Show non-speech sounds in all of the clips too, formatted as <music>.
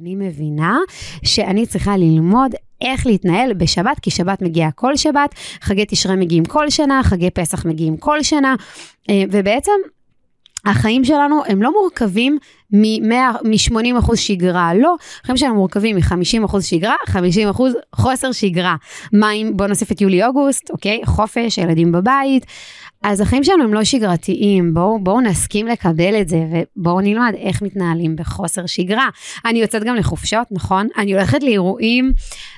אני מבינה שאני צריכה ללמוד איך להתנהל בשבת, כי שבת מגיעה כל שבת, חגי תשרי מגיעים כל שנה, חגי פסח מגיעים כל שנה, אה, ובעצם החיים שלנו הם לא מורכבים מ-80% שגרה, לא, החיים שלנו מורכבים מ-50% שגרה, 50% חוסר שגרה. מה אם, בוא נוסיף את יולי-אוגוסט, אוקיי? חופש, ילדים בבית. אז החיים שלנו הם לא שגרתיים, בואו בוא נסכים לקבל את זה ובואו נלמד איך מתנהלים בחוסר שגרה. אני יוצאת גם לחופשות, נכון? אני הולכת לאירועים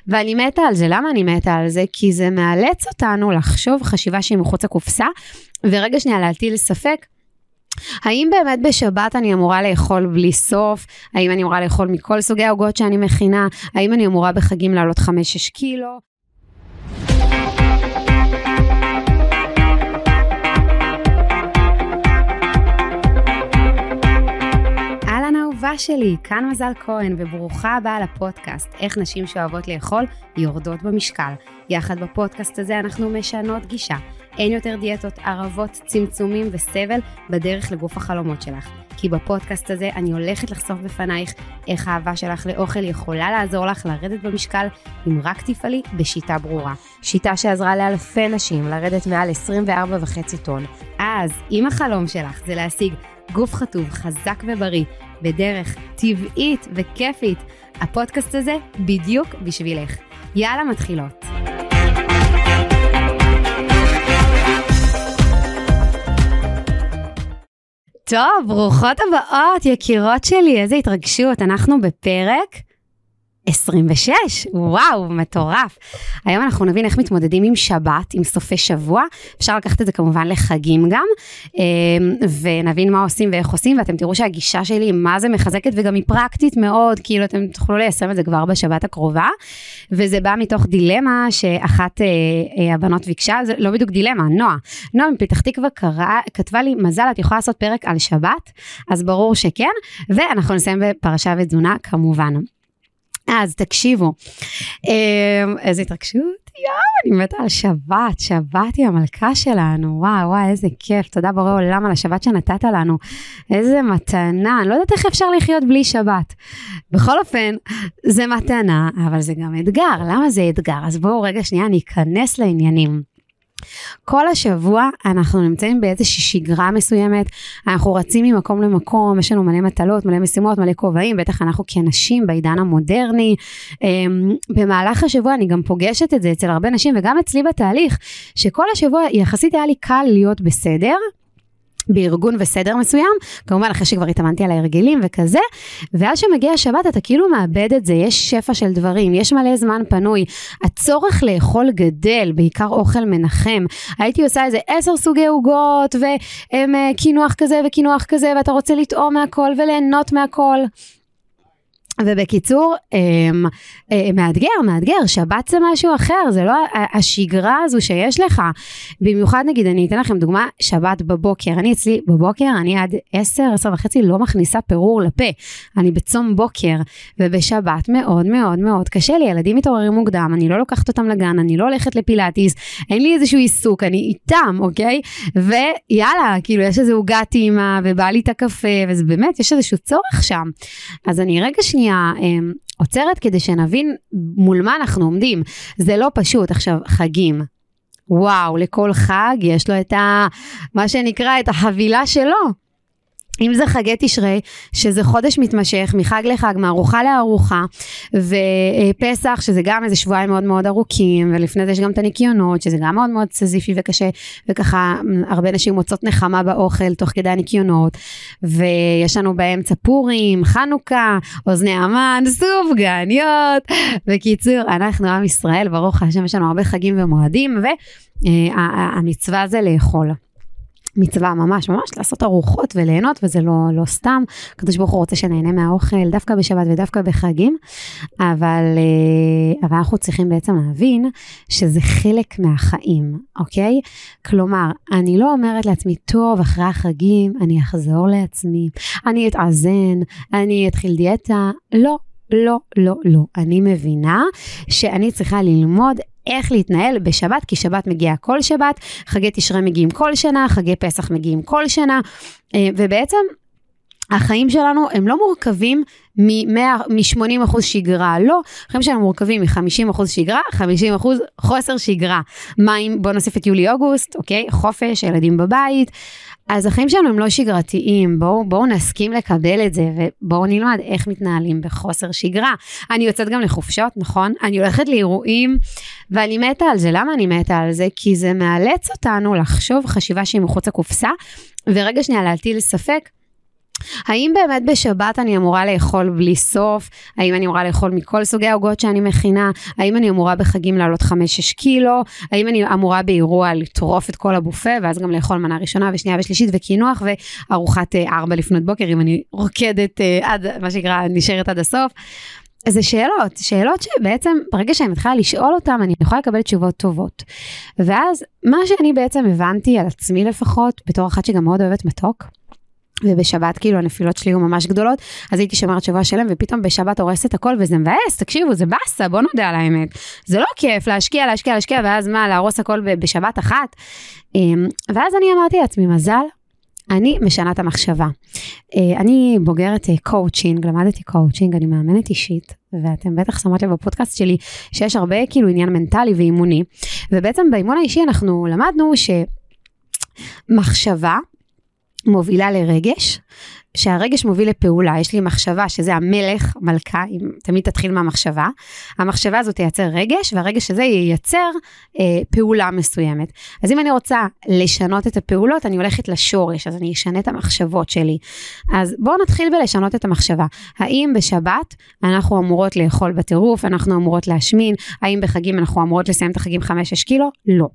ואני מתה על זה. למה אני מתה על זה? כי זה מאלץ אותנו לחשוב חשיבה שהיא מחוץ לקופסה, ורגע שנייה להטיל ספק. האם באמת בשבת אני אמורה לאכול בלי סוף? האם אני אמורה לאכול מכל סוגי העוגות שאני מכינה? האם אני אמורה בחגים לעלות 5-6 קילו? אהובה שלי, כאן מזל כהן, וברוכה הבאה לפודקאסט, איך נשים שאוהבות לאכול יורדות במשקל. יחד בפודקאסט הזה אנחנו משנות גישה. אין יותר דיאטות, ערבות, צמצומים וסבל בדרך לגוף החלומות שלך. כי בפודקאסט הזה אני הולכת לחשוף בפנייך איך האהבה שלך לאוכל יכולה לעזור לך לרדת במשקל אם רק תפעלי בשיטה ברורה. שיטה שעזרה לאלפי נשים לרדת מעל 24.5 טון. אז אם החלום שלך זה להשיג גוף חטוב, חזק ובריא, בדרך טבעית וכיפית, הפודקאסט הזה בדיוק בשבילך. יאללה, מתחילות. טוב, ברוכות הבאות, יקירות שלי, איזה התרגשות. אנחנו בפרק 26, וואו, מטורף. היום אנחנו נבין איך מתמודדים עם שבת, עם סופי שבוע, אפשר לקחת את זה כמובן לחגים גם, אמ, ונבין מה עושים ואיך עושים, ואתם תראו שהגישה שלי מה זה מחזקת וגם היא פרקטית מאוד, כאילו אתם תוכלו ליישם את זה כבר בשבת הקרובה, וזה בא מתוך דילמה שאחת אה, אה, הבנות ביקשה, זה לא בדיוק דילמה, נועה. נועה מפתח תקווה קרא, כתבה לי, מזל, את יכולה לעשות פרק על שבת? אז ברור שכן, ואנחנו נסיים בפרשה ותזונה כמובן. אז תקשיבו, אמ, איזה התרגשות, יואו, אני מתה על שבת, שבת היא המלכה שלנו, וואו, וואו, איזה כיף, תודה בורא עולם על השבת שנתת לנו, איזה מתנה, אני לא יודעת איך אפשר לחיות בלי שבת. בכל אופן, זה מתנה, אבל זה גם אתגר, למה זה אתגר? אז בואו רגע שנייה, אני אכנס לעניינים. כל השבוע אנחנו נמצאים באיזושהי שגרה מסוימת, אנחנו רצים ממקום למקום, יש לנו מלא מטלות, מלא משימות, מלא כובעים, בטח אנחנו כנשים בעידן המודרני. אמ, במהלך השבוע אני גם פוגשת את זה אצל הרבה נשים וגם אצלי בתהליך, שכל השבוע יחסית היה לי קל להיות בסדר. בארגון וסדר מסוים, כמובן אחרי שכבר התאמנתי על ההרגלים וכזה, ואז שמגיע השבת אתה כאילו מאבד את זה, יש שפע של דברים, יש מלא זמן פנוי, הצורך לאכול גדל, בעיקר אוכל מנחם. הייתי עושה איזה עשר סוגי עוגות, וקינוח כזה וקינוח כזה, ואתה רוצה לטעום מהכל וליהנות מהכל. ובקיצור, אמ, אה, מאתגר, מאתגר, שבת זה משהו אחר, זה לא השגרה הזו שיש לך. במיוחד נגיד, אני אתן לכם דוגמה, שבת בבוקר, אני אצלי בבוקר, אני עד 10, 10 וחצי לא מכניסה פירור לפה. אני בצום בוקר, ובשבת מאוד מאוד מאוד קשה לי, ילדים מתעוררים מוקדם, אני לא לוקחת אותם לגן, אני לא הולכת לפילאטיס, אין לי איזשהו עיסוק, אני איתם, אוקיי? ויאללה, כאילו יש איזה עוגה טעימה, ובא לי את הקפה, וזה באמת, יש איזשהו צורך שם. אז אני רגע שנייה, שנייה אמ, עוצרת כדי שנבין מול מה אנחנו עומדים. זה לא פשוט. עכשיו, חגים. וואו, לכל חג יש לו את ה... מה שנקרא, את החבילה שלו. אם זה חגי תשרי, שזה חודש מתמשך, מחג לחג, מארוחה לארוחה, ופסח, שזה גם איזה שבועיים מאוד מאוד ארוכים, ולפני זה יש גם את הניקיונות, שזה גם מאוד מאוד סזיפי וקשה, וככה הרבה נשים מוצאות נחמה באוכל תוך כדי הניקיונות, ויש לנו באמצע פורים, חנוכה, אוזני המן, סופגניות. בקיצור, אנחנו עם ישראל, ברוך השם, יש לנו הרבה חגים ומועדים, והמצווה זה לאכול. מצווה ממש ממש לעשות ארוחות וליהנות וזה לא, לא סתם, הקדוש ברוך הוא רוצה שנהנה מהאוכל דווקא בשבת ודווקא בחגים, אבל, אה, אבל אנחנו צריכים בעצם להבין שזה חלק מהחיים, אוקיי? כלומר, אני לא אומרת לעצמי, טוב, אחרי החגים אני אחזור לעצמי, אני אתאזן, אני אתחיל דיאטה, לא. לא, לא, לא. אני מבינה שאני צריכה ללמוד איך להתנהל בשבת, כי שבת מגיעה כל שבת, חגי תשרי מגיעים כל שנה, חגי פסח מגיעים כל שנה, אה, ובעצם החיים שלנו הם לא מורכבים מ-80% שגרה, לא, החיים שלנו מורכבים מ-50% שגרה, 50% חוסר שגרה. מים, בוא נוסיף את יולי-אוגוסט, אוקיי? חופש, ילדים בבית. אז החיים שלנו הם לא שגרתיים, בואו בוא נסכים לקבל את זה ובואו נלמד איך מתנהלים בחוסר שגרה. אני יוצאת גם לחופשות, נכון? אני הולכת לאירועים ואני מתה על זה. למה אני מתה על זה? כי זה מאלץ אותנו לחשוב חשיבה שהיא מחוץ לקופסה, ורגע שנייה להטיל ספק האם באמת בשבת אני אמורה לאכול בלי סוף? האם אני אמורה לאכול מכל סוגי העוגות שאני מכינה? האם אני אמורה בחגים לעלות 5-6 קילו? האם אני אמורה באירוע לטרוף את כל הבופה ואז גם לאכול מנה ראשונה ושנייה ושלישית וקינוח וארוחת 4 אה, לפנות בוקר אם אני רוקדת אה, עד, מה שנקרא, נשארת עד הסוף? זה שאלות, שאלות שבעצם ברגע שאני מתחילה לשאול אותן אני יכולה לקבל תשובות טובות. ואז מה שאני בעצם הבנתי על עצמי לפחות, בתור אחת שגם מאוד אוהבת מתוק, ובשבת כאילו הנפילות שלי היו ממש גדולות, אז הייתי שומרת שבוע שלם ופתאום בשבת הורסת הכל וזה מבאס, תקשיבו, זה באסה, בוא נודה על האמת. זה לא כיף להשקיע, להשקיע, להשקיע, ואז מה, להרוס הכל בשבת אחת. אמ, ואז אני אמרתי לעצמי, מזל, אני משנה את המחשבה. אה, אני בוגרת קואוצ'ינג, אה, למדתי קואוצ'ינג, אני מאמנת אישית, ואתם בטח שמות לב בפודקאסט שלי שיש הרבה כאילו עניין מנטלי ואימוני, ובעצם באימון האישי אנחנו למדנו שמחשבה מובילה לרגש, שהרגש מוביל לפעולה, יש לי מחשבה שזה המלך, מלכה, אם תמיד תתחיל מהמחשבה, המחשבה הזאת תייצר רגש, והרגש הזה ייצר אה, פעולה מסוימת. אז אם אני רוצה לשנות את הפעולות, אני הולכת לשורש, אז אני אשנה את המחשבות שלי. אז בואו נתחיל בלשנות את המחשבה. האם בשבת אנחנו אמורות לאכול בטירוף, אנחנו אמורות להשמין, האם בחגים אנחנו אמורות לסיים את החגים 5-6 קילו? לא.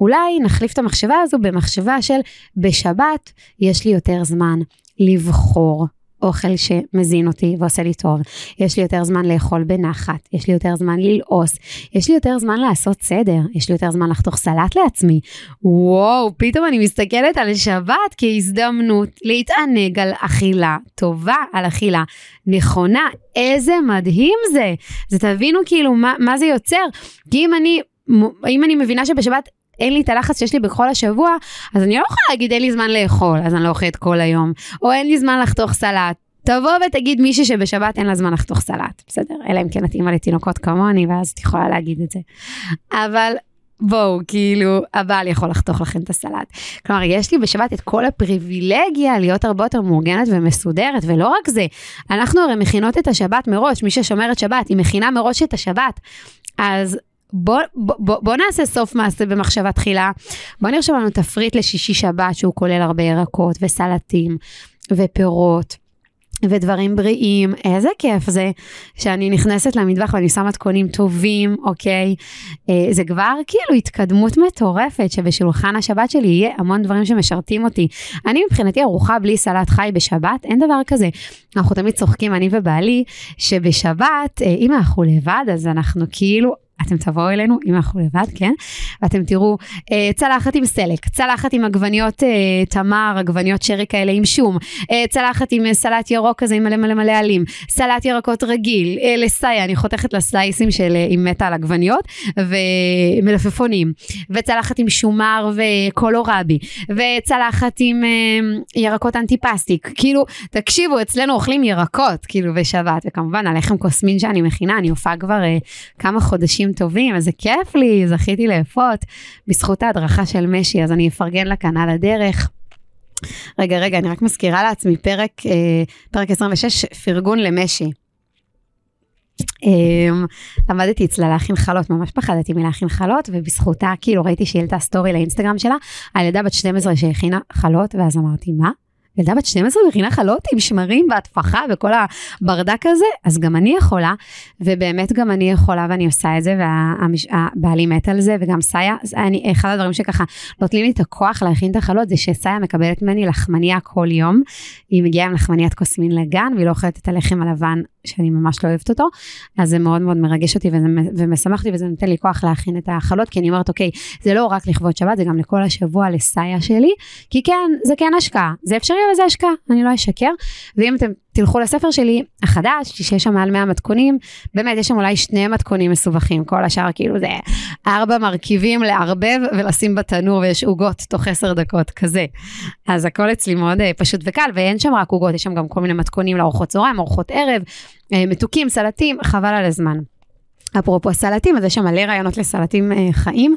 אולי נחליף את המחשבה הזו במחשבה של בשבת יש לי יותר זמן לבחור אוכל שמזין אותי ועושה לי טוב. יש לי יותר זמן לאכול בנחת, יש לי יותר זמן ללעוס, יש לי יותר זמן לעשות סדר, יש לי יותר זמן לחתוך סלט לעצמי. וואו, פתאום אני מסתכלת על שבת כהזדמנות להתענג על אכילה טובה, על אכילה נכונה. איזה מדהים זה. זה תבינו כאילו מה, מה זה יוצר. כי אם אני אם אני מבינה שבשבת אין לי את הלחץ שיש לי בכל השבוע, אז אני לא יכולה להגיד אין לי זמן לאכול, אז אני לא אוכלת כל היום, או אין לי זמן לחתוך סלט. תבוא ותגיד מישהי שבשבת אין לה זמן לחתוך סלט, בסדר? אלא אם כן את אימא לתינוקות כמוני, ואז את יכולה להגיד את זה. אבל בואו, כאילו, הבעל יכול לחתוך לכם את הסלט. כלומר, יש לי בשבת את כל הפריבילגיה להיות הרבה יותר מאורגנת ומסודרת, ולא רק זה, אנחנו הרי מכינות את השבת מראש, מי ששומרת שבת, היא מכינה מראש את השבת. אז בוא, בוא, בוא נעשה סוף מעשה במחשבה תחילה. בוא נרשום לנו תפריט לשישי שבת שהוא כולל הרבה ירקות וסלטים ופירות. ודברים בריאים, איזה כיף זה שאני נכנסת למטבח ואני שמה תקונים טובים, אוקיי? אה, זה כבר כאילו התקדמות מטורפת שבשולחן השבת שלי יהיה המון דברים שמשרתים אותי. אני מבחינתי ארוחה בלי סלט חי בשבת, אין דבר כזה. אנחנו תמיד צוחקים, אני ובעלי, שבשבת, אה, אם אנחנו לבד, אז אנחנו כאילו אתם תבואו אלינו אם אנחנו לבד, כן? ואתם תראו אה, צלחת עם סלק, צלחת עם עגבניות אה, תמר, עגבניות שרי כאלה עם שום, אה, צלחת עם אה, סלט ירוק כזה עם מלא מלא מלא עלים, סלט ירקות רגיל, אה, לסייע, אני חותכת לסלייסים של אה, עם מטה על עגבניות ומלפפונים, וצלחת עם שומר וקולורבי, וצלחת עם אה, ירקות אנטיפסטיק, כאילו, תקשיבו, אצלנו אוכלים ירקות, כאילו, בשבת, וכמובן הלחם כוסמין שאני מכינה, אני הופעה כבר אה, כמה חודשים. אנשים טובים, איזה כיף לי, זכיתי לאפות בזכות ההדרכה של משי, אז אני אפרגן לה כאן על הדרך. רגע, רגע, אני רק מזכירה לעצמי פרק, אה, פרק 26, פרגון למשי. Um, למדתי אצלה להכין חלות, ממש פחדתי מלהכין חלות, ובזכותה כאילו ראיתי שהיא העלתה סטורי לאינסטגרם שלה על ילדה בת 12 שהכינה חלות, ואז אמרתי, מה? ילדה בת 12 מכינה חלות עם שמרים והטפחה וכל הברדק הזה, אז גם אני יכולה, ובאמת גם אני יכולה ואני עושה את זה, והבעלי מת על זה, וגם סאיה, אני, אחד הדברים שככה נותנים לי את הכוח להכין את החלות, זה שסאיה מקבלת ממני לחמניה כל יום, היא מגיעה עם לחמניית קוסמין לגן, והיא לא אוכלת את הלחם הלבן, שאני ממש לא אוהבת אותו, אז זה מאוד מאוד מרגש אותי וזה, ומשמח אותי, וזה נותן לי כוח להכין את החלות, כי אני אומרת, אוקיי, זה לא רק לכבוד שבת, זה גם לכל השבוע לסאיה שלי, כי כן, זה כן השקעה, זה אפשרי בזה השקעה, אני לא אשקר. ואם אתם תלכו לספר שלי החדש, שיש שם מעל 100 מתכונים, באמת יש שם אולי שני מתכונים מסובכים, כל השאר כאילו זה ארבע מרכיבים לערבב ולשים בתנור ויש עוגות תוך עשר דקות, כזה. אז הכל אצלי מאוד אה, פשוט וקל, ואין שם רק עוגות, יש שם גם כל מיני מתכונים לארוחות צהריים, ארוחות ערב, אה, מתוקים, סלטים, חבל על הזמן. אפרופו סלטים, אז יש שם מלא רעיונות לסלטים אה, חיים.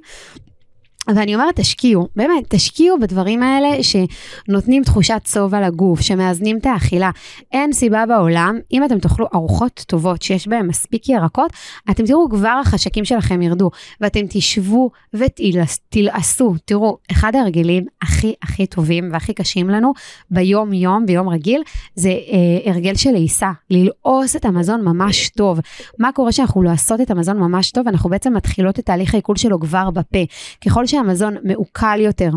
ואני אומרת, תשקיעו, באמת, תשקיעו בדברים האלה שנותנים תחושת שובע לגוף, שמאזנים את האכילה. אין סיבה בעולם, אם אתם תאכלו ארוחות טובות שיש בהן מספיק ירקות, אתם תראו כבר החשקים שלכם ירדו, ואתם תשבו ותלעסו. תראו, אחד ההרגלים הכי הכי טובים והכי קשים לנו ביום יום, ביום רגיל, זה אה, הרגל של לעיסה, ללעוס את המזון ממש טוב. מה קורה כשאנחנו לועסות את המזון ממש טוב? אנחנו בעצם מתחילות את תהליך העיכול שלו כבר בפה. ככל ש... שהמזון מעוקל יותר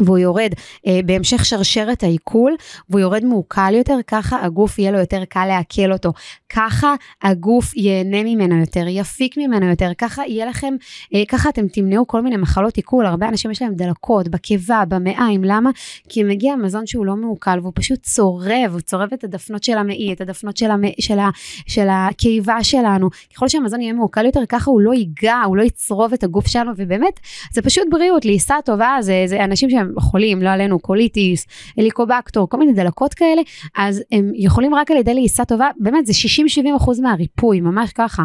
והוא יורד אה, בהמשך שרשרת העיכול, והוא יורד מעוקל יותר, ככה הגוף יהיה לו יותר קל לעכל אותו. ככה הגוף ייהנה ממנו יותר, יפיק ממנו יותר, ככה יהיה לכם, אה, ככה אתם תמנעו כל מיני מחלות עיכול, הרבה אנשים יש להם דלקות, בקיבה, במעיים, למה? כי מגיע מזון שהוא לא מעוקל והוא פשוט צורב, הוא צורב את הדפנות של המעי, את הדפנות של, המ... של, ה... של הקיבה שלנו. ככל שהמזון יהיה מעוקל יותר, ככה הוא לא ייגע, הוא לא יצרוב את הגוף שלנו, ובאמת, זה פשוט בריאות, לעיסה טובה, זה, זה אנשים שהם חולים, לא עלינו, קוליטיס, הליקובקטר, כל מיני דלקות כאלה, אז הם יכולים רק על ידי לעיסה טובה, באמת זה 50-70 אחוז מהריפוי, ממש ככה.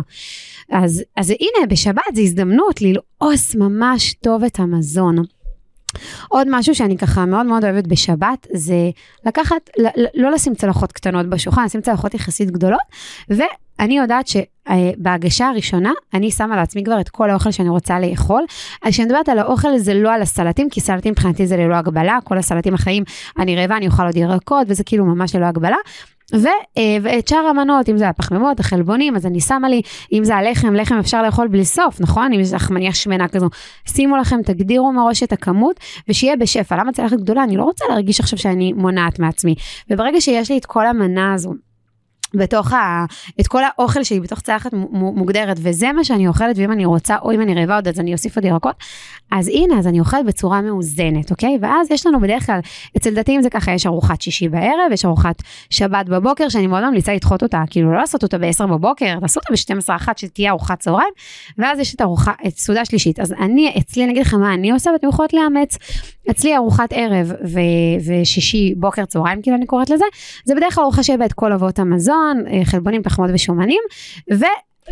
אז, אז הנה, בשבת זו הזדמנות ללעוס ממש טוב את המזון. עוד משהו שאני ככה מאוד מאוד אוהבת בשבת, זה לקחת, לא לשים צלחות קטנות בשולחן, לשים צלחות יחסית גדולות, ואני יודעת שבהגשה אה, הראשונה, אני שמה לעצמי כבר את כל האוכל שאני רוצה לאכול. אז כשאני מדברת על האוכל, זה לא על הסלטים, כי סלטים מבחינתי זה ללא הגבלה, כל הסלטים החיים, אני רעבה, אני אוכל עוד ירקות, וזה כאילו ממש ללא הגבלה. ו, אה, ואת שאר המנות, אם זה הפחמימות, החלבונים, אז אני שמה לי, אם זה הלחם, לחם אפשר לאכול בלי סוף, נכון? אם זה לחמניה שמנה כזו. שימו לכם, תגדירו מראש את הכמות, ושיהיה בשפע. למה צלחת גדולה? אני לא רוצה להרגיש עכשיו שאני מונעת מעצמי. וברגע שיש לי את כל המנה הזו, בתוך ה... את כל האוכל שלי בתוך צלחת מוגדרת, וזה מה שאני אוכלת, ואם אני רוצה, או אם אני רעבה עוד, אז אני אוסיף עוד ירקות. אז הנה, אז אני אוכלת בצורה מאוזנת, אוקיי? ואז יש לנו בדרך כלל, אצל דתיים זה ככה, יש ארוחת שישי בערב, יש ארוחת שבת בבוקר, שאני מאוד ממליצה לדחות אותה, כאילו לא לעשות אותה ב-10 בבוקר, תעשו אותה ב-12 אחת, שתהיה ארוחת צהריים, ואז יש את ארוחה, את סעודה שלישית. אז אני, אצלי, אני אגיד לכם מה אני עושה, ואתם יכולות לאמץ. אצלי ארוחת ערב ו- ושישי בוקר צהריים, כאילו אני קוראת לזה, זה בדרך כלל ארוחה שיהיה את כל אבות המזון, אה, חלבונים, פחמות ושומנים, ו...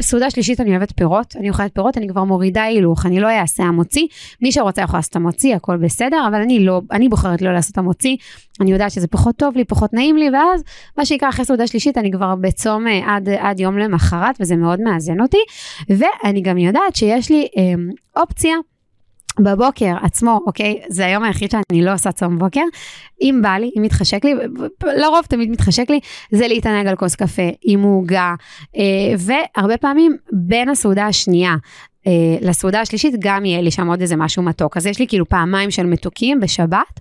סעודה שלישית אני אוהבת פירות, אני אוכלת פירות, אני כבר מורידה הילוך, אני לא אעשה המוציא, מי שרוצה יכול לעשות המוציא, הכל בסדר, אבל אני לא, אני בוחרת לא לעשות המוציא, אני יודעת שזה פחות טוב לי, פחות נעים לי, ואז מה שיקרה אחרי סעודה שלישית, אני כבר בצום אה, עד, עד יום למחרת, וזה מאוד מאזן אותי, ואני גם יודעת שיש לי אה, אופציה בבוקר עצמו, אוקיי? זה היום היחיד שאני לא עושה צום בוקר. אם בא לי, אם מתחשק לי, לרוב תמיד מתחשק לי, זה להתענג על כוס קפה עם עוגה, אה, והרבה פעמים בין הסעודה השנייה אה, לסעודה השלישית גם יהיה לי שם עוד איזה משהו מתוק. אז יש לי כאילו פעמיים של מתוקים בשבת.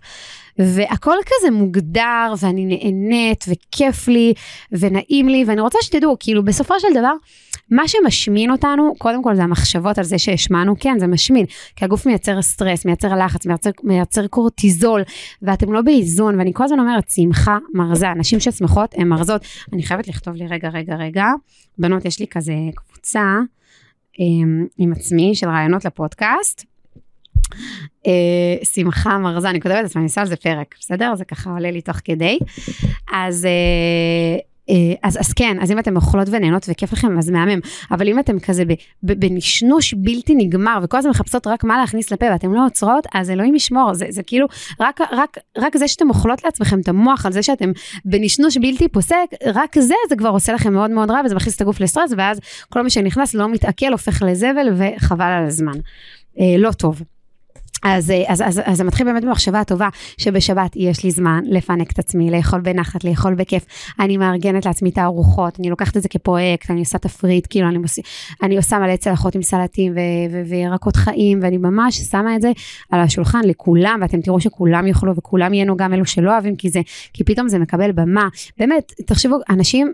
והכל כזה מוגדר ואני נהנית וכיף לי ונעים לי ואני רוצה שתדעו כאילו בסופו של דבר מה שמשמין אותנו, קודם כל זה המחשבות על זה שהשמענו, כן, זה משמין, כי הגוף מייצר סטרס, מייצר לחץ, מייצר, מייצר קורטיזול, ואתם לא באיזון, ואני כל הזמן אומרת, שמחה מרזה, נשים ששמחות הן מרזות. אני חייבת לכתוב לי, רגע, רגע, רגע, בנות, יש לי כזה קבוצה עם, אמ, עם עצמי של רעיונות לפודקאסט. Uh, שמחה מרזה, אני כותבת לעצמי, אני אעשה על זה פרק, בסדר? זה ככה עולה לי תוך כדי. אז uh, אז, אז כן, אז אם אתם אוכלות ונהנות וכיף לכם, אז מהמם. אבל אם אתם כזה בנשנוש בלתי נגמר, וכל הזמן מחפשות רק מה להכניס לפה ואתם לא עוצרות, אז אלוהים ישמור, זה, זה כאילו, רק, רק, רק זה שאתם אוכלות לעצמכם את המוח על זה שאתם בנשנוש בלתי פוסק, רק זה, זה כבר עושה לכם מאוד מאוד רע, וזה מכניס את הגוף לסטרס, ואז כל מה שנכנס לא מתעכל, הופך לזבל, וחבל על הזמן. אה, לא טוב. אז, אה, אז, אז, אז זה מתחיל באמת במחשבה הטובה שבשבת יש לי זמן לפנק את עצמי, לאכול בנחת, לאכול בכיף. אני מארגנת לעצמי את הארוחות, אני לוקחת את זה כפרויקט, אני עושה תפריט, כאילו אני, מוס... אני עושה מלא צלחות עם סלטים ו- ו- וירקות חיים, ואני ממש שמה את זה על השולחן לכולם, ואתם תראו שכולם יאכלו וכולם ייהנו, גם אלו שלא אוהבים, כי, זה, כי פתאום זה מקבל במה. באמת, תחשבו, אנשים,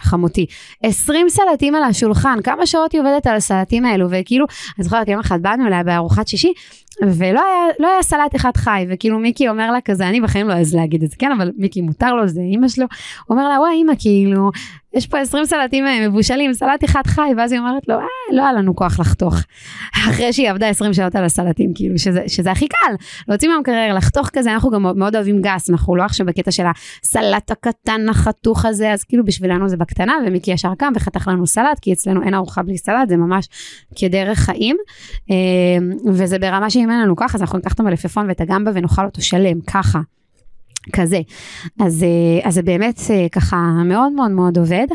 חמותי, 20 סלטים על השולחן, כמה שעות היא עובדת על הסלטים האלו, וכאילו, אני זוכרת יום אחד באנו אליה בארוחת שישי, ולא היה, לא היה סלט אחד חי, וכאילו מיקי אומר לה כזה, אני בחיים לא אעז להגיד את זה, כן, אבל מיקי מותר לו, זה אימא שלו, הוא אומר לה, וואי אימא, כאילו, יש פה 20 סלטים אה, מבושלים, סלט אחד חי, ואז היא אומרת לו, אה, לא היה לנו כוח לחתוך. <laughs> אחרי שהיא עבדה 20 שעות על הסלטים, כאילו, שזה, שזה הכי קל, להוציא מהמקרר, לחתוך כזה, אנחנו גם מאוד אוהבים גס, אנחנו לא עכשיו בקטע של הסלט הקטן החתוך הזה, אז כאילו בשבילנו זה בקטנה, ומיקי ישר קם וחתך לנו סלט, כי אצלנו אין ארוחה בלי סלט, זה ממש כדרך חיים, אה, וזה ברמה שאם אין לנו ככה, אז אנחנו ניקח את המלפפון ואת הגמבה ונאכל אותו שלם, ככה. כזה. אז, אה, אז זה באמת אה, ככה מאוד מאוד מאוד עובד.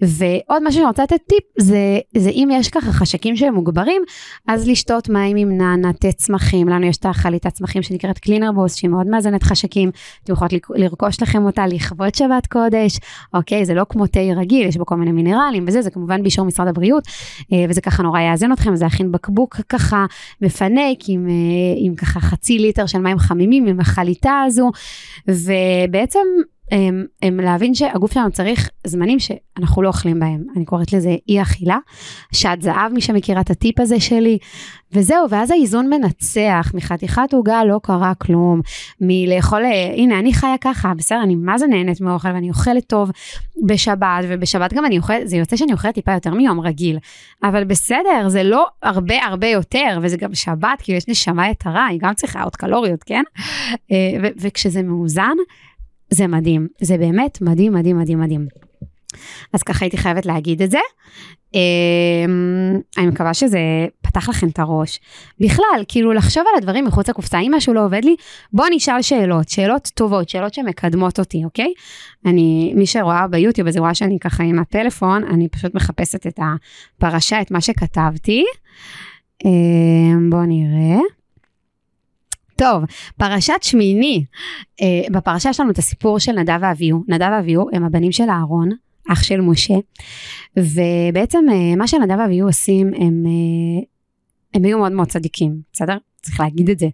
ועוד משהו שאני רוצה לתת טיפ, זה, זה אם יש ככה חשקים שהם מוגברים, אז לשתות מים עם נאנה, תה צמחים, לנו יש את החליטת צמחים שנקראת קלינר בוס, שהיא מאוד מאזנת חשקים, אתם יכולות לרכוש לכם אותה לכבוד שבת קודש, אוקיי, זה לא כמו תה רגיל, יש בו כל מיני מינרלים וזה, זה כמובן באישור משרד הבריאות, אה, וזה ככה נורא יאזן אתכם, זה להכין בקבוק ככה מפנק עם, עם ככה חצי ליטר של מים חמימים עם החליטה הזו. ובעצם הם, הם להבין שהגוף שלנו צריך זמנים שאנחנו לא אוכלים בהם. אני קוראת לזה אי אכילה, שעת זהב, מי שמכירה את הטיפ הזה שלי, וזהו, ואז האיזון מנצח, מחתיכת עוגה לא קרה כלום, מלאכול, הנה, אני חיה ככה, בסדר, אני מה זה נהנית מאוכל ואני אוכלת טוב בשבת, ובשבת גם אני אוכלת, זה יוצא שאני אוכלת טיפה יותר מיום רגיל, אבל בסדר, זה לא הרבה הרבה יותר, וזה גם שבת, כאילו יש נשמה יתרה, היא גם צריכה עוד קלוריות, כן? אה, וכשזה מאוזן, זה מדהים, זה באמת מדהים, מדהים, מדהים, מדהים. אז ככה הייתי חייבת להגיד את זה. אמ, אני מקווה שזה פתח לכם את הראש. בכלל, כאילו לחשוב על הדברים מחוץ לקופסה, אם משהו לא עובד לי, בוא נשאל שאלות, שאלות טובות, שאלות שמקדמות אותי, אוקיי? אני, מי שרואה ביוטיוב, אז רואה שאני ככה עם הפלאפון, אני פשוט מחפשת את הפרשה, את מה שכתבתי. אמ, בואו נראה. טוב, פרשת שמיני. Uh, בפרשה יש לנו את הסיפור של נדב ואביהו. נדב ואביהו הם הבנים של אהרון, אח של משה, ובעצם uh, מה שנדב ואביהו עושים, הם, uh, הם היו מאוד מאוד צדיקים, בסדר? צריך להגיד את זה.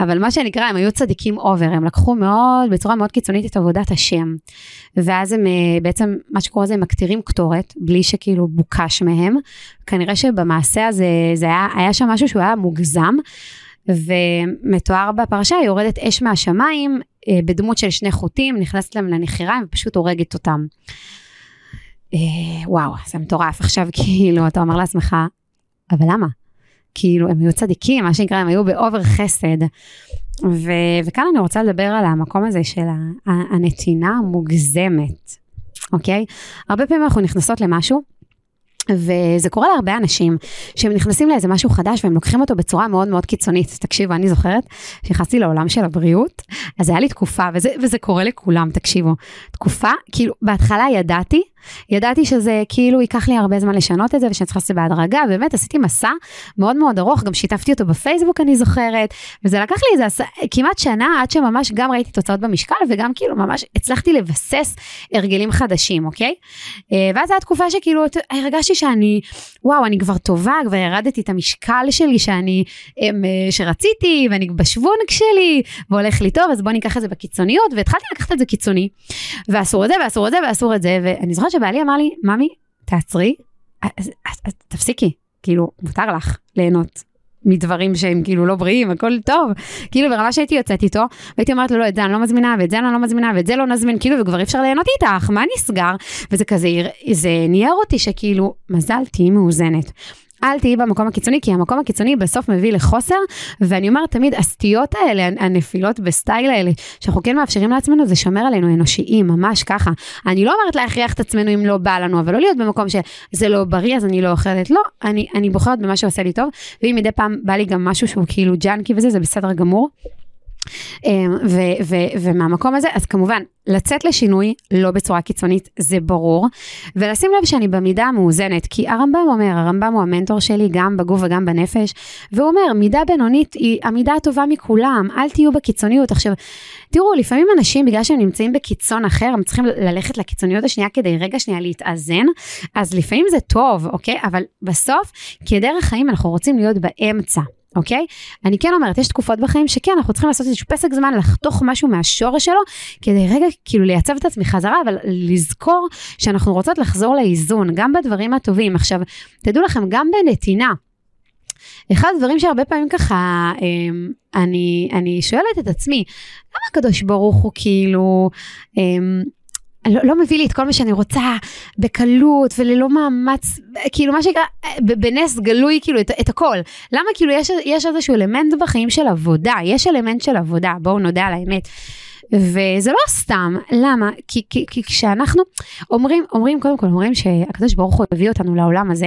אבל מה שנקרא, הם היו צדיקים אובר, הם לקחו מאוד, בצורה מאוד קיצונית את עבודת השם. ואז הם בעצם, מה שקורה זה הם מקטירים קטורת, בלי שכאילו בוקש מהם. כנראה שבמעשה הזה, זה היה, היה שם משהו שהוא היה מוגזם. ומתואר בפרשה, היא יורדת אש מהשמיים אה, בדמות של שני חוטים, נכנסת להם לנחיריים ופשוט הורגת אותם. אה, וואו, זה מטורף. עכשיו <laughs> כאילו, אתה אומר לעצמך, אבל למה? כאילו, הם היו צדיקים, מה שנקרא, הם היו באובר חסד. ו- וכאן אני רוצה לדבר על המקום הזה של הנתינה המוגזמת, אוקיי? הרבה פעמים אנחנו נכנסות למשהו, וזה קורה להרבה אנשים שהם נכנסים לאיזה משהו חדש והם לוקחים אותו בצורה מאוד מאוד קיצונית. תקשיבו, אני זוכרת שנכנסתי לעולם של הבריאות, אז היה לי תקופה, וזה, וזה קורה לכולם, תקשיבו. תקופה, כאילו, בהתחלה ידעתי ידעתי שזה כאילו ייקח לי הרבה זמן לשנות את זה ושאני צריכה לעשות את זה בהדרגה, באמת עשיתי מסע מאוד מאוד ארוך, גם שיתפתי אותו בפייסבוק אני זוכרת, וזה לקח לי איזה כמעט שנה עד שממש גם ראיתי תוצאות במשקל וגם כאילו ממש הצלחתי לבסס הרגלים חדשים, אוקיי? אה, ואז הייתה תקופה שכאילו הרגשתי שאני, וואו, אני כבר טובה, כבר ירדתי את המשקל שלי שאני, אה, שרציתי, ואני בשוונג שלי, והולך לי טוב, אז בוא ניקח את זה בקיצוניות, והתחלתי לקחת את זה קיצוני, ואסור את זה, ואסור את זה, ואסור את זה, ואני זוכרת זוכרת שבעלי אמר לי, ממי, תעצרי, תפסיקי, כאילו, מותר לך ליהנות מדברים שהם כאילו לא בריאים, הכל טוב. כאילו ברמה שהייתי יוצאת איתו, והייתי אומרת לו, לא, את זה אני לא מזמינה, ואת זה אני לא מזמינה, ואת זה לא נזמין, כאילו, וכבר אי אפשר ליהנות איתך, מה נסגר? וזה כזה, זה ניער אותי שכאילו, מזל, תהיי מאוזנת. אל תהיי במקום הקיצוני, כי המקום הקיצוני בסוף מביא לחוסר, ואני אומרת תמיד, הסטיות האלה, הנפילות בסטייל האלה, שאנחנו כן מאפשרים לעצמנו, זה שומר עלינו אנושיים, ממש ככה. אני לא אומרת להכריח את עצמנו אם לא בא לנו, אבל לא להיות במקום שזה לא בריא, אז אני לא אוכלת. לא, אני, אני בוחרת במה שעושה לי טוב, ואם מדי פעם בא לי גם משהו שהוא כאילו ג'אנקי וזה, זה בסדר גמור. אמ, ו- ו- ומהמקום הזה, אז כמובן, לצאת לשינוי, לא בצורה קיצונית, זה ברור, ולשים לב שאני במידה המאוזנת, כי הרמב"ם אומר, הרמב"ם הוא המנטור שלי גם בגוף וגם בנפש, והוא אומר, מידה בינונית היא המידה הטובה מכולם, אל תהיו בקיצוניות. עכשיו, תראו, לפעמים אנשים, בגלל שהם נמצאים בקיצון אחר, הם צריכים ללכת לקיצוניות השנייה כדי רגע שנייה להתאזן, אז לפעמים זה טוב, אוקיי? אבל בסוף, כדרך חיים אנחנו רוצים להיות באמצע. אוקיי? אני כן אומרת, יש תקופות בחיים שכן, אנחנו צריכים לעשות איזשהו פסק זמן, לחתוך משהו מהשורש שלו, כדי רגע כאילו לייצב את עצמי חזרה, אבל לזכור שאנחנו רוצות לחזור לאיזון, גם בדברים הטובים. עכשיו, תדעו לכם, גם בנתינה, אחד הדברים שהרבה פעמים ככה, אמ, אני, אני שואלת את עצמי, למה הקדוש ברוך הוא כאילו, אמ, לא, לא מביא לי את כל מה שאני רוצה בקלות וללא מאמץ, כאילו מה שנקרא, בנס גלוי כאילו את, את הכל. למה כאילו יש, יש איזשהו אלמנט בחיים של עבודה, יש אלמנט של עבודה, בואו נודה על האמת. וזה לא סתם, למה? כי, כי, כי כשאנחנו אומרים, אומרים, קודם כל אומרים שהקדוש ברוך הוא הביא אותנו לעולם הזה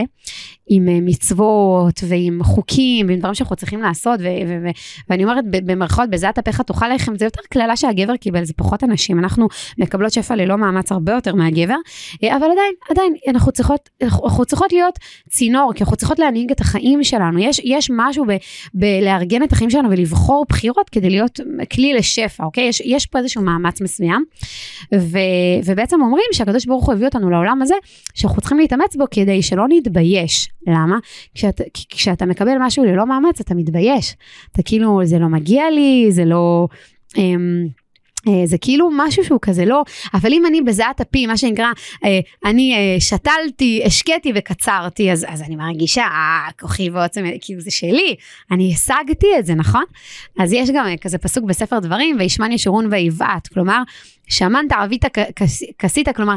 עם אה, מצוות ועם חוקים ועם דברים שאנחנו צריכים לעשות, ו- ו- ו- ואני אומרת במרכאות, בזעת אפיך תאכל לחם, זה יותר קללה שהגבר קיבל, זה פחות אנשים, אנחנו מקבלות שפע ללא מאמץ הרבה יותר מהגבר, אה, אבל עדיין, עדיין, אנחנו צריכות, אנחנו צריכות להיות צינור, כי אנחנו צריכות להנהיג את החיים שלנו, יש, יש משהו בלארגן את החיים שלנו ולבחור בחירות כדי להיות כלי לשפע, אוקיי? יש, יש פה איזשהו מאמץ מסוים, ו- ובעצם אומרים שהקדוש ברוך הוא הביא אותנו לעולם הזה, שאנחנו צריכים להתאמץ בו כדי שלא נתבייש. למה? כשאת, כשאתה מקבל משהו ללא מאמץ, אתה מתבייש. אתה כאילו, זה לא מגיע לי, זה לא... אמ, זה כאילו משהו שהוא כזה לא, אבל אם אני בזיעת אפי, מה שנקרא, אה, אני אה, שתלתי, השקיתי וקצרתי, אז, אז אני מרגישה, אה, כוחי ועוצם, כאילו זה שלי, אני השגתי את זה, נכון? אז יש גם כזה פסוק בספר דברים, וישמן ישורון ויבעט, כלומר, שמנת ערבית כסית, כלומר,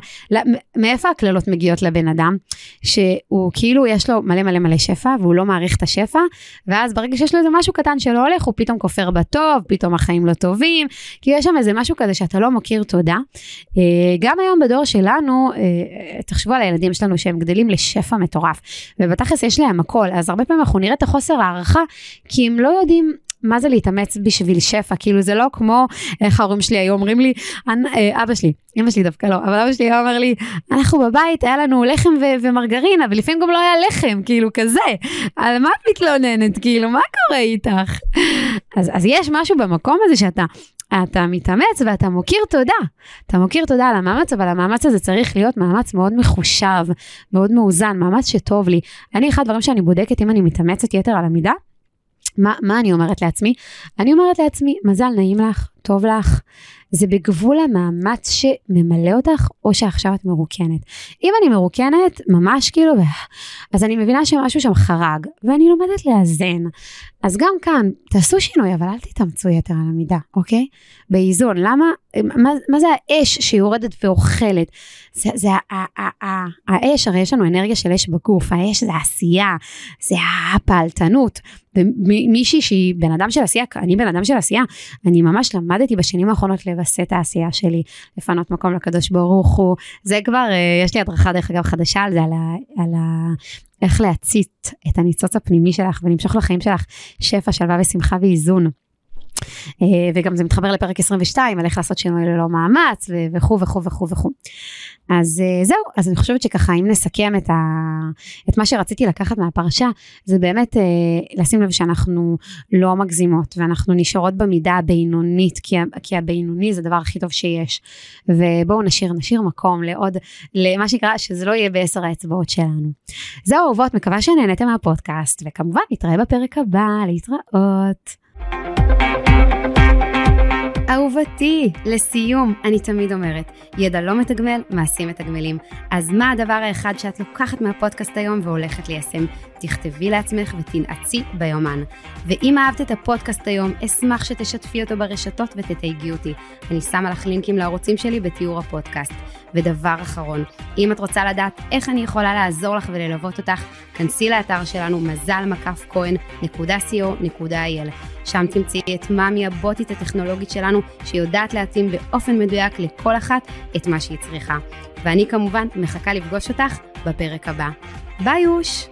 מאיפה הקללות מגיעות לבן אדם? שהוא כאילו יש לו מלא מלא מלא שפע והוא לא מעריך את השפע, ואז ברגע שיש לו איזה משהו קטן שלא הולך, הוא פתאום כופר בטוב, פתאום החיים לא טובים, כי יש שם איזה משהו כזה שאתה לא מכיר תודה. אה, גם היום בדור שלנו, אה, תחשבו על הילדים שלנו שהם גדלים לשפע מטורף, ובתכלס יש להם הכל, אז הרבה פעמים אנחנו נראה את החוסר הערכה, כי הם לא יודעים מה זה להתאמץ בשביל שפע? כאילו זה לא כמו, איך ההורים שלי היו אומרים לי, אה, אבא שלי, אמא שלי דווקא לא, אבל אבא שלי היה אומר לי, אנחנו בבית, היה לנו לחם ו- ומרגרינה, ולפעמים גם לא היה לחם, כאילו כזה. על מה את מתלוננת? כאילו, מה קורה איתך? אז, אז יש משהו במקום הזה שאתה... אתה מתאמץ ואתה מוקיר תודה. אתה מוקיר תודה על המאמץ, אבל המאמץ הזה צריך להיות מאמץ מאוד מחושב, מאוד מאוזן, מאמץ שטוב לי. אני, אחד הדברים שאני בודקת אם אני מתאמצת יתר על המידה, מה, מה אני אומרת לעצמי? אני אומרת לעצמי, מזל, נעים לך, טוב לך, זה בגבול המאמץ שממלא אותך, או שעכשיו את מרוקנת. אם אני מרוקנת, ממש כאילו, אז אני מבינה שמשהו שם חרג, ואני לומדת לאזן. אז גם כאן, תעשו שינוי, אבל אל תתאמצו יתר על המידה, אוקיי? באיזון. למה, מה, מה זה האש שיורדת ואוכלת? זה, זה האש, הרי יש לנו אנרגיה של אש בגוף, האש זה העשייה, זה הפעלתנות. ומישהי שהיא בן אדם של עשייה, אני בן אדם של עשייה, אני ממש למדתי בשנים האחרונות לווסת העשייה שלי, לפנות מקום לקדוש ברוך הוא, זה כבר, אה, יש לי הדרכה דרך אגב חדשה על זה, על ה... על ה איך להצית את הניצוץ הפנימי שלך ולמשוך לחיים שלך שפע, שלווה ושמחה ואיזון. אה, וגם זה מתחבר לפרק 22 על איך לעשות שינוי ללא מאמץ וכו' וכו' וכו' וכו'. אז אה, זהו, אז אני חושבת שככה אם נסכם את, ה, את מה שרציתי לקחת מהפרשה, זה באמת אה, לשים לב שאנחנו לא מגזימות ואנחנו נשארות במידה הבינונית, כי, כי הבינוני זה הדבר הכי טוב שיש. ובואו נשאיר, נשאיר מקום לעוד, למה שנקרא, שזה לא יהיה בעשר האצבעות שלנו. זהו אהובות, מקווה שנהנתם מהפודקאסט, וכמובן נתראה בפרק הבא, להתראות. אהובתי, לסיום, אני תמיד אומרת, ידע לא מתגמל, מעשים מתגמלים. אז מה הדבר האחד שאת לוקחת מהפודקאסט היום והולכת ליישם? תכתבי לעצמך ותנעצי ביומן. ואם אהבת את הפודקאסט היום, אשמח שתשתפי אותו ברשתות ותתייגי אותי. אני שמה לך לינקים לערוצים שלי בתיאור הפודקאסט. ודבר אחרון, אם את רוצה לדעת איך אני יכולה לעזור לך וללוות אותך, כנסי לאתר שלנו מזל מקף כהן.co.il. שם תמצאי את מאמי הבוטית הטכנולוגית שלנו, שיודעת להתאים באופן מדויק לכל אחת את מה שהיא צריכה. ואני כמובן מחכה לפגוש אותך בפרק הבא. ביי יוש!